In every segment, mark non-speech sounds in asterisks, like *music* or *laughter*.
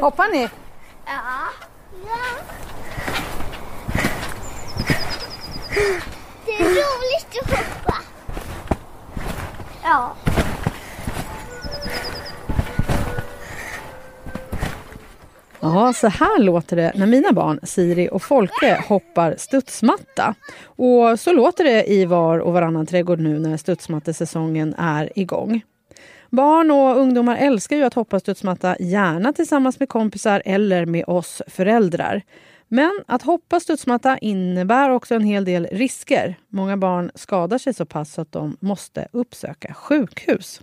Hoppar ni? Ja. ja. Det är roligt att hoppa. Ja. Ja, så här låter det när mina barn Siri och Folke hoppar studsmatta. Och så låter det i var och varannan trädgård nu när studsmattesäsongen är igång. Barn och ungdomar älskar ju att hoppa studsmatta, gärna tillsammans med kompisar eller med oss föräldrar. Men att hoppa studsmatta innebär också en hel del risker. Många barn skadar sig så pass att de måste uppsöka sjukhus.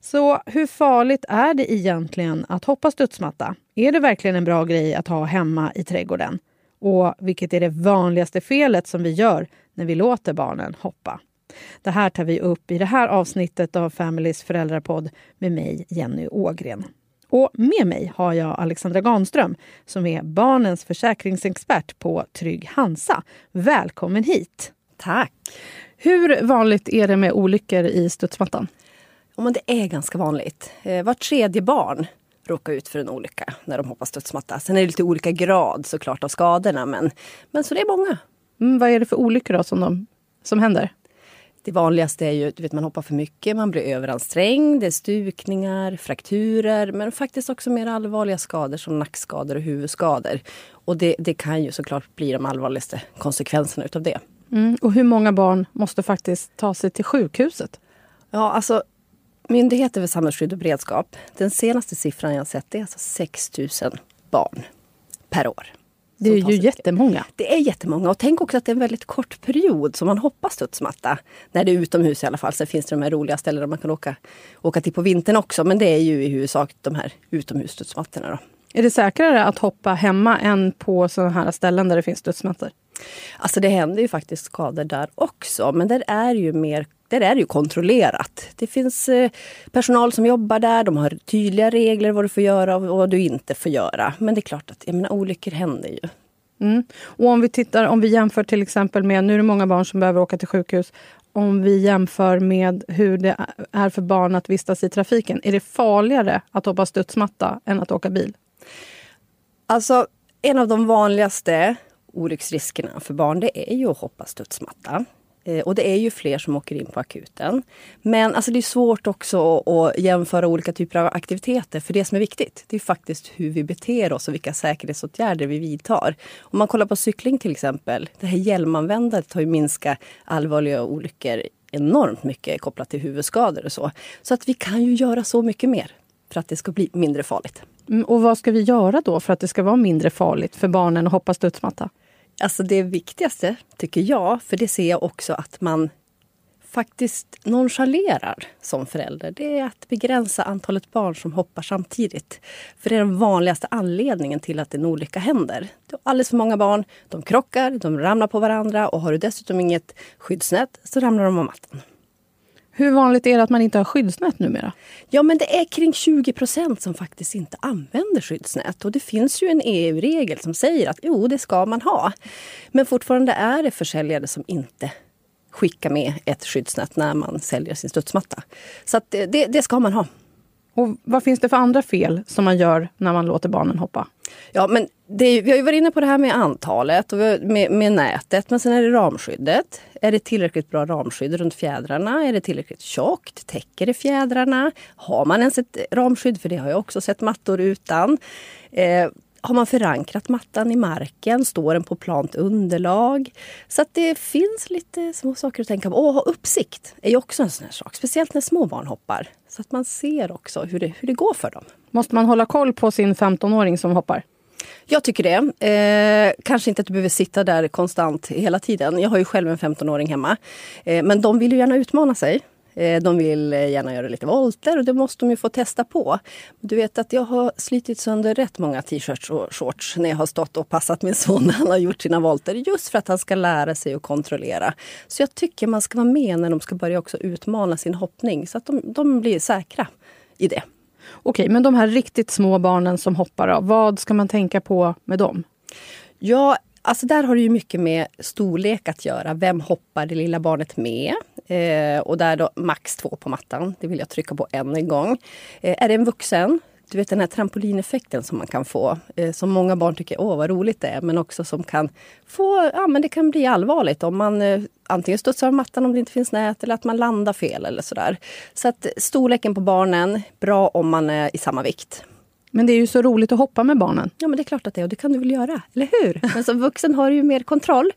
Så hur farligt är det egentligen att hoppa studsmatta? Är det verkligen en bra grej att ha hemma i trädgården? Och vilket är det vanligaste felet som vi gör när vi låter barnen hoppa? Det här tar vi upp i det här avsnittet av Families föräldrapodd med mig, Jenny Ågren. Och med mig har jag Alexandra Ganström som är barnens försäkringsexpert på Trygg Hansa. Välkommen hit! Tack! Hur vanligt är det med olyckor i studsmattan? Ja, men det är ganska vanligt. Eh, var tredje barn råkar ut för en olycka när de hoppar studsmatta. Sen är det lite olika grad såklart av skadorna men, men så det är många. Mm, vad är det för olyckor då som, de, som händer? Det vanligaste är ju att man hoppar för mycket, man blir överansträngd, det är stukningar, frakturer men faktiskt också mer allvarliga skador som nackskador och huvudskador. Och det, det kan ju såklart bli de allvarligaste konsekvenserna utav det. Mm, och hur många barn måste faktiskt ta sig till sjukhuset? Ja, alltså Myndigheten för samhällsskydd och beredskap, den senaste siffran jag sett är alltså 6 000 barn per år. Det är ju jättemånga. Det är jättemånga och tänk också att det är en väldigt kort period som man hoppas studsmatta. När det är utomhus i alla fall. Sen finns det de här roliga ställena man kan åka, åka till på vintern också. Men det är ju i huvudsak de här utomhusstudsmattorna. Då. Är det säkrare att hoppa hemma än på sådana här ställen där det finns studsmattor? Alltså det händer ju faktiskt skador där också. Men där är ju mer där är det ju kontrollerat. Det finns eh, personal som jobbar där, de har tydliga regler vad du får göra och vad du inte får göra. Men det är klart att jag menar, olyckor händer ju. Mm. Och om vi tittar, om vi jämför till exempel med, nu är det många barn som behöver åka till sjukhus. Om vi jämför med hur det är för barn att vistas i trafiken. Är det farligare att hoppa studsmatta än att åka bil? Alltså, en av de vanligaste olycksriskerna för barn det är ju att hoppa studsmatta. Eh, och det är ju fler som åker in på akuten. Men alltså det är svårt också att jämföra olika typer av aktiviteter. För det som är viktigt, det är faktiskt hur vi beter oss och vilka säkerhetsåtgärder vi vidtar. Om man kollar på cykling till exempel. Det här hjälmanvändandet har ju minskat allvarliga olyckor enormt mycket kopplat till huvudskador och så. Så att vi kan ju göra så mycket mer för att det ska bli mindre farligt. Mm, och vad ska vi göra då för att det ska vara mindre farligt för barnen att hoppa studsmatta? Alltså det viktigaste, tycker jag, för det ser jag också att man faktiskt nonchalerar som förälder, det är att begränsa antalet barn som hoppar samtidigt. För det är den vanligaste anledningen till att en olycka händer. Du har alldeles för många barn, de krockar, de ramlar på varandra och har du dessutom inget skyddsnät så ramlar de av mattan. Hur vanligt är det att man inte har skyddsnät numera? Ja, men det är kring 20 procent som faktiskt inte använder skyddsnät. Och det finns ju en EU-regel som säger att jo, det ska man ha. Men fortfarande är det försäljare som inte skickar med ett skyddsnät när man säljer sin studsmatta. Så det, det ska man ha. Och vad finns det för andra fel som man gör när man låter barnen hoppa? Ja, men är, vi har ju varit inne på det här med antalet och med, med, nätet. Men sen är det ramskyddet. Är det tillräckligt bra ramskydd runt fjädrarna? Är det tillräckligt tjockt? Täcker det fjädrarna? Har man ens ett ramskydd? För det har jag också sett mattor utan. Eh, har man förankrat mattan i marken? Står den på plant underlag? Så att det finns lite små saker att tänka på. Och ha uppsikt är ju också en sån här sak. Speciellt när små barn hoppar. Så att man ser också hur det, hur det går för dem. Måste man hålla koll på sin 15-åring som hoppar? Jag tycker det. Eh, kanske inte att du behöver sitta där konstant hela tiden. Jag har ju själv en 15-åring hemma. Eh, men de vill ju gärna utmana sig. Eh, de vill gärna göra lite volter och det måste de ju få testa på. Du vet att jag har slitit sönder rätt många t-shirts och shorts när jag har stått och passat min son när han har gjort sina volter. Just för att han ska lära sig att kontrollera. Så jag tycker man ska vara med när de ska börja också utmana sin hoppning så att de, de blir säkra i det. Okej, men de här riktigt små barnen som hoppar, av, vad ska man tänka på med dem? Ja, alltså där har det ju mycket med storlek att göra. Vem hoppar det lilla barnet med? Eh, och där då max två på mattan. Det vill jag trycka på än en gång. Eh, är det en vuxen du vet den här trampolineffekten som man kan få. Eh, som många barn tycker, åh vad roligt det är. Men också som kan få, ja men det kan bli allvarligt om man eh, antingen studsar av mattan om det inte finns nät eller att man landar fel eller sådär. Så att storleken på barnen, bra om man är i samma vikt. Men det är ju så roligt att hoppa med barnen. Ja men det är klart att det är och det kan du väl göra, eller hur? *laughs* Men som vuxen har du ju mer kontroll.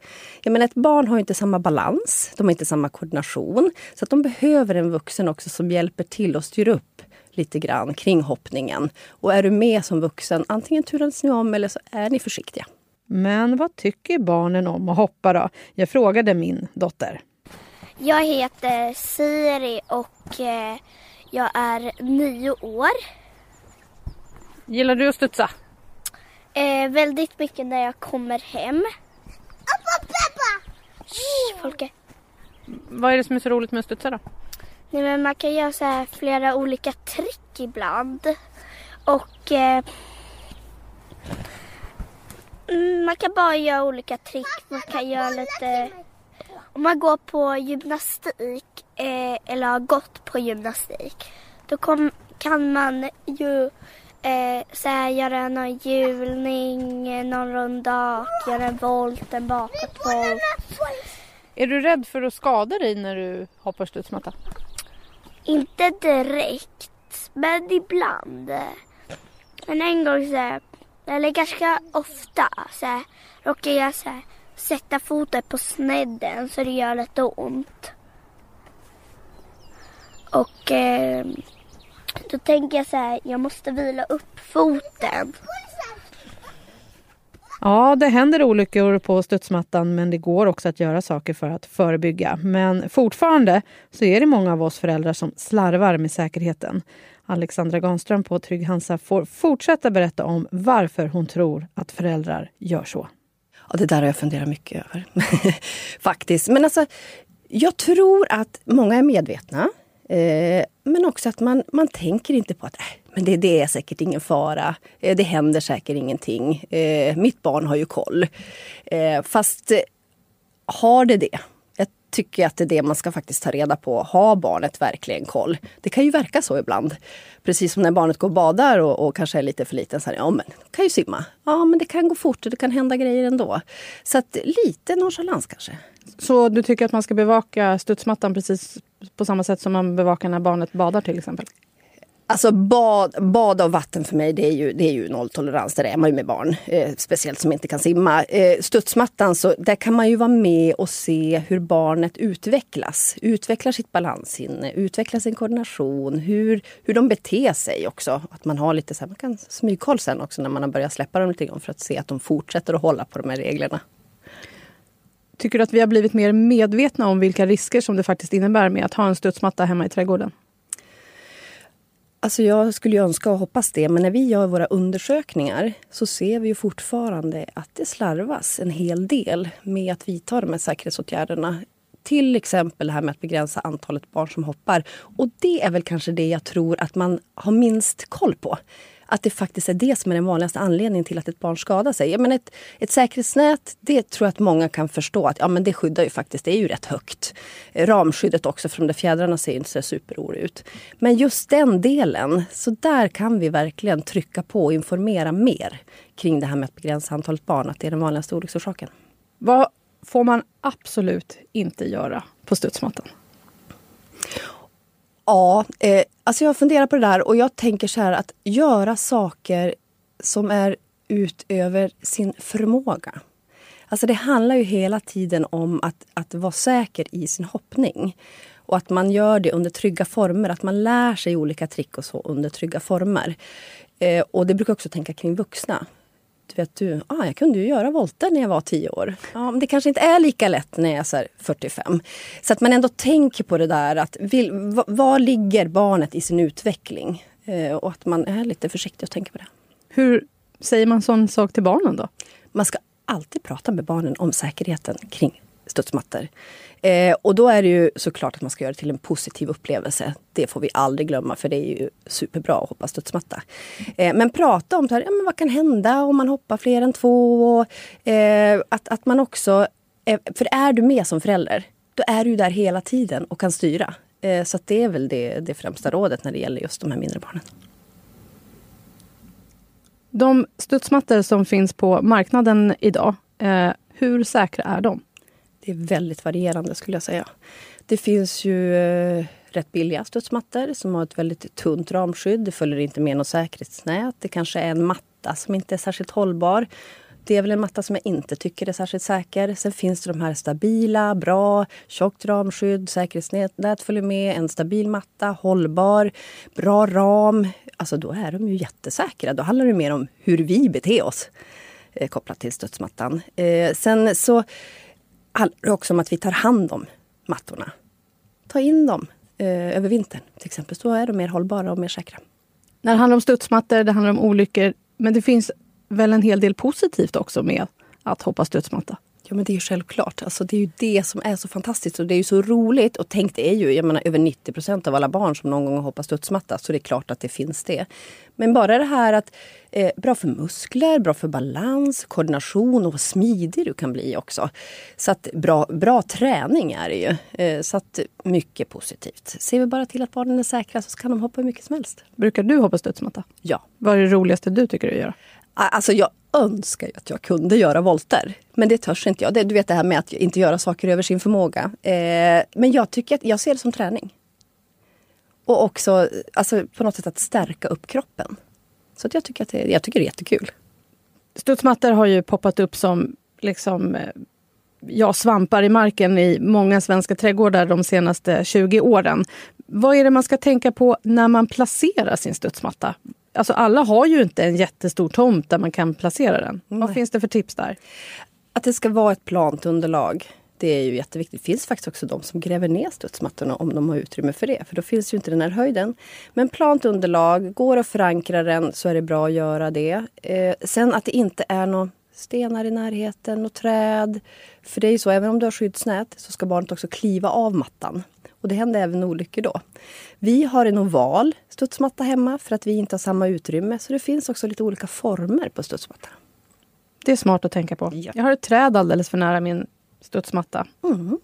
Jag menar ett barn har inte samma balans, de har inte samma koordination. Så att de behöver en vuxen också som hjälper till och styr upp lite grann kring hoppningen. Och är du med som vuxen, antingen turas ni om eller så är ni försiktiga. Men vad tycker barnen om att hoppa då? Jag frågade min dotter. Jag heter Siri och eh, jag är nio år. Gillar du att studsa? Eh, väldigt mycket när jag kommer hem. Shh, Folke. Vad är det som är så roligt med att studsa då? Nej, men man kan göra så här flera olika trick ibland. Och eh, mm, man kan bara göra olika trick. Man kan göra lite... Om man går på gymnastik eh, eller har gått på gymnastik då kom, kan man ju eh, så här, göra någon hjulning, eh, någon rundak, göra en volt, en bakåtvolt. Är du rädd för att skada dig när du hoppar studsmatta? Inte direkt, men ibland. Men en gång så här, eller ganska ofta, så här, råkade jag så här, sätta foten på snedden så det gör lite ont. Och eh, då tänker jag så här, jag måste vila upp foten. Ja, det händer olyckor på studsmattan men det går också att göra saker för att förebygga. Men fortfarande så är det många av oss föräldrar som slarvar med säkerheten. Alexandra Ganström på Trygg Hansa får fortsätta berätta om varför hon tror att föräldrar gör så. Ja, det där har jag funderat mycket över. *laughs* Faktiskt. Men alltså, jag tror att många är medvetna. Eh, men också att man, man tänker inte på att äh, men det, det är säkert ingen fara. Eh, det händer säkert ingenting. Eh, mitt barn har ju koll. Eh, fast eh, har det det? Jag tycker att det är det man ska faktiskt ta reda på. Har barnet verkligen koll? Det kan ju verka så ibland. Precis som när barnet går och badar och, och kanske är lite för liten. Så här, ja, men kan ju simma. Ja, men det kan gå fort och det kan hända grejer ändå. Så att lite nonchalans kanske. Så du tycker att man ska bevaka studsmattan precis på samma sätt som man bevakar när barnet badar till exempel? Alltså bad, bad av vatten för mig det är ju, det är ju nolltolerans. Där är man ju med barn. Eh, speciellt som inte kan simma. Eh, studsmattan, så där kan man ju vara med och se hur barnet utvecklas. Utvecklar sitt balanssinne, utvecklar sin koordination. Hur, hur de beter sig också. Att man har lite så här, man kan smygkoll sen också när man har börjat släppa dem lite grann. För att se att de fortsätter att hålla på de här reglerna. Tycker du att vi har blivit mer medvetna om vilka risker som det faktiskt innebär med att ha en studsmatta hemma i trädgården? Alltså jag skulle ju önska och hoppas det, men när vi gör våra undersökningar så ser vi ju fortfarande att det slarvas en hel del med att vidta de här säkerhetsåtgärderna. Till exempel det här med att begränsa antalet barn som hoppar. Och det är väl kanske det jag tror att man har minst koll på att det faktiskt är det som är den vanligaste anledningen till att ett barn skadar sig. Jag menar ett, ett säkerhetsnät, det tror jag att många kan förstå att ja, men det skyddar ju faktiskt, det är ju rätt högt. Ramskyddet också, för de där fjädrarna ser inte så superroligt ut. Men just den delen, så där kan vi verkligen trycka på och informera mer kring det här med att begränsa antalet barn, att det är den vanligaste olycksorsaken. Vad får man absolut inte göra på studsmattan? Ja, eh, alltså jag funderar på det där och jag tänker så här att göra saker som är utöver sin förmåga. Alltså det handlar ju hela tiden om att, att vara säker i sin hoppning. Och att man gör det under trygga former, att man lär sig olika trick och så under trygga former. Eh, och det brukar jag också tänka kring vuxna vet du, ah, jag kunde ju göra volter när jag var 10 år. Ja, men det kanske inte är lika lätt när jag är så 45. Så att man ändå tänker på det där att vill, var ligger barnet i sin utveckling? Eh, och att man är lite försiktig och tänker på det. Hur säger man sån sak till barnen då? Man ska alltid prata med barnen om säkerheten kring studsmattor. Eh, och då är det ju såklart att man ska göra det till en positiv upplevelse. Det får vi aldrig glömma för det är ju superbra att hoppa studsmatta. Eh, men prata om så här, ja, men vad kan hända om man hoppar fler än två. Eh, att, att man också, eh, för är du med som förälder, då är du där hela tiden och kan styra. Eh, så det är väl det, det främsta rådet när det gäller just de här mindre barnen. De studsmattor som finns på marknaden idag, eh, hur säkra är de? Det är väldigt varierande skulle jag säga. Det finns ju eh, rätt billiga studsmattor som har ett väldigt tunt ramskydd. Det följer inte med något säkerhetsnät. Det kanske är en matta som inte är särskilt hållbar. Det är väl en matta som jag inte tycker är särskilt säker. Sen finns det de här stabila, bra, tjockt ramskydd, säkerhetsnät följer med, en stabil matta, hållbar, bra ram. Alltså då är de ju jättesäkra. Då handlar det mer om hur vi beter oss eh, kopplat till studsmattan. Eh, sen så handlar också om att vi tar hand om mattorna. Ta in dem eh, över vintern till exempel. Så är de mer hållbara och mer säkra. När det handlar om studsmattor, det handlar om olyckor. Men det finns väl en hel del positivt också med att hoppa studsmatta? Ja men det är ju självklart. Alltså, det är ju det som är så fantastiskt och det är ju så roligt. Och tänk det är ju, jag menar över 90 procent av alla barn som någon gång har hoppat studsmatta. Så det är klart att det finns det. Men bara det här att eh, bra för muskler, bra för balans, koordination och vad smidig du kan bli också. Så att bra, bra träning är det ju. Eh, så att mycket positivt. Ser vi bara till att barnen är säkra så kan de hoppa hur mycket som helst. Brukar du hoppa studsmatta? Ja. Vad är det roligaste du tycker att göra? Alltså jag önskar ju att jag kunde göra volter. Men det törs inte jag. Det, du vet det här med att inte göra saker över sin förmåga. Eh, men jag tycker att jag ser det som träning. Och också alltså, på något sätt att stärka upp kroppen. Så att jag, tycker att det, jag tycker det är jättekul. Studsmattor har ju poppat upp som liksom, eh, ja, svampar i marken i många svenska trädgårdar de senaste 20 åren. Vad är det man ska tänka på när man placerar sin studsmatta? Alltså alla har ju inte en jättestor tomt där man kan placera den. Nej. Vad finns det för tips där? Att det ska vara ett plant underlag. Det är ju jätteviktigt. Det finns faktiskt också de som gräver ner studsmattorna om de har utrymme för det. För då finns ju inte den här höjden. Men plant underlag, går att förankra den så är det bra att göra det. Eh, sen att det inte är några stenar i närheten och träd. För det är ju så, även om du har skyddsnät så ska barnet också kliva av mattan. Och det händer även olyckor då. Vi har en oval studsmatta hemma för att vi inte har samma utrymme. Så det finns också lite olika former på studsmattan. Det är smart att tänka på. Ja. Jag har ett träd alldeles för nära min studsmatta. Mm.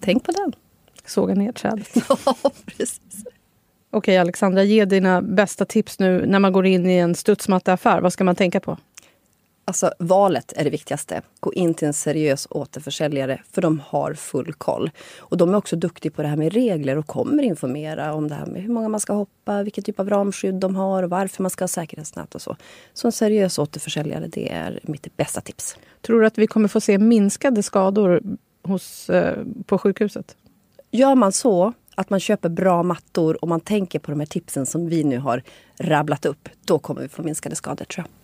Tänk på den. Såga ner trädet. *laughs* ja, precis. Okej Alexandra, ge dina bästa tips nu när man går in i en studsmattaffär. Vad ska man tänka på? Alltså valet är det viktigaste. Gå in till en seriös återförsäljare för de har full koll. Och de är också duktiga på det här med regler och kommer informera om det här med hur många man ska hoppa, vilken typ av ramskydd de har och varför man ska ha säkerhetsnät och så. Så en seriös återförsäljare, det är mitt bästa tips. Tror du att vi kommer få se minskade skador hos, eh, på sjukhuset? Gör man så att man köper bra mattor och man tänker på de här tipsen som vi nu har rabblat upp, då kommer vi få minskade skador tror jag.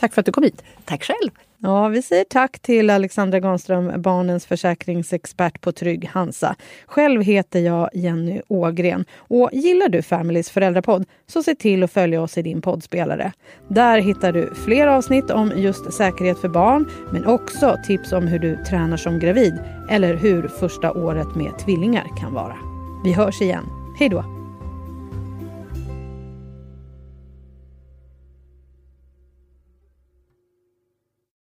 Tack för att du kom hit. Tack själv. Ja, vi säger tack till Alexandra Granström, barnens försäkringsexpert på Trygg Hansa. Själv heter jag Jenny Ågren. Och gillar du Familys föräldrapodd så se till att följa oss i din poddspelare. Där hittar du fler avsnitt om just säkerhet för barn men också tips om hur du tränar som gravid eller hur första året med tvillingar kan vara. Vi hörs igen. Hej då!